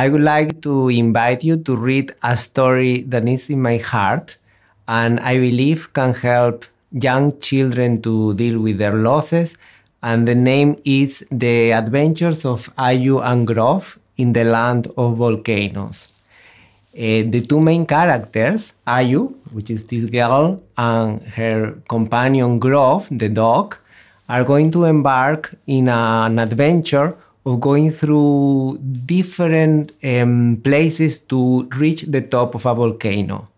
I would like to invite you to read a story that is in my heart and I believe can help young children to deal with their losses. And the name is The Adventures of Ayu and Grove in the Land of Volcanoes. Uh, the two main characters, Ayu, which is this girl, and her companion Grove, the dog, are going to embark in an adventure of going through different um, places to reach the top of a volcano.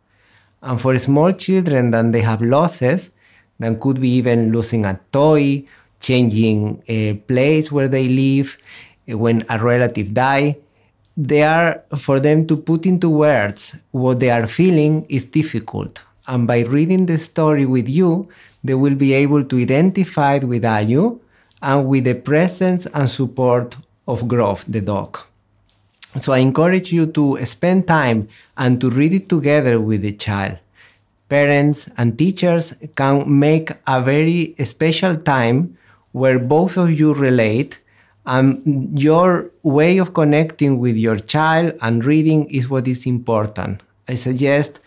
And for small children, then they have losses, then could be even losing a toy, changing a place where they live, uh, when a relative die. They are, for them to put into words what they are feeling is difficult. And by reading the story with you, they will be able to identify with Ayu and with the presence and support of Grove, the dog. So I encourage you to spend time and to read it together with the child. Parents and teachers can make a very special time where both of you relate and your way of connecting with your child and reading is what is important. I suggest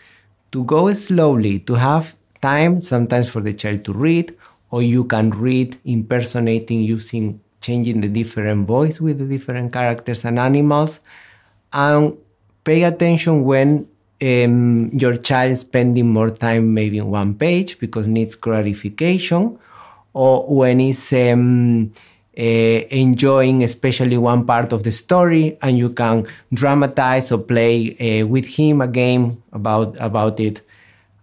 to go slowly, to have time sometimes for the child to read, or you can read impersonating using changing the different voice with the different characters and animals. And pay attention when um, your child is spending more time maybe in one page because needs clarification, or when um, uh, enjoying especially one part of the story and you can dramatize or play uh, with him a game about about it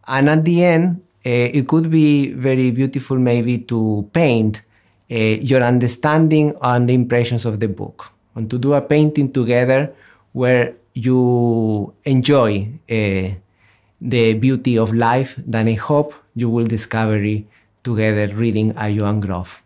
and at the end it could be very beautiful maybe to paint uh, your understanding and the impressions of the book and to do a painting together where you enjoy uh, the beauty of life then i hope you will discover together reading Ayu Grove.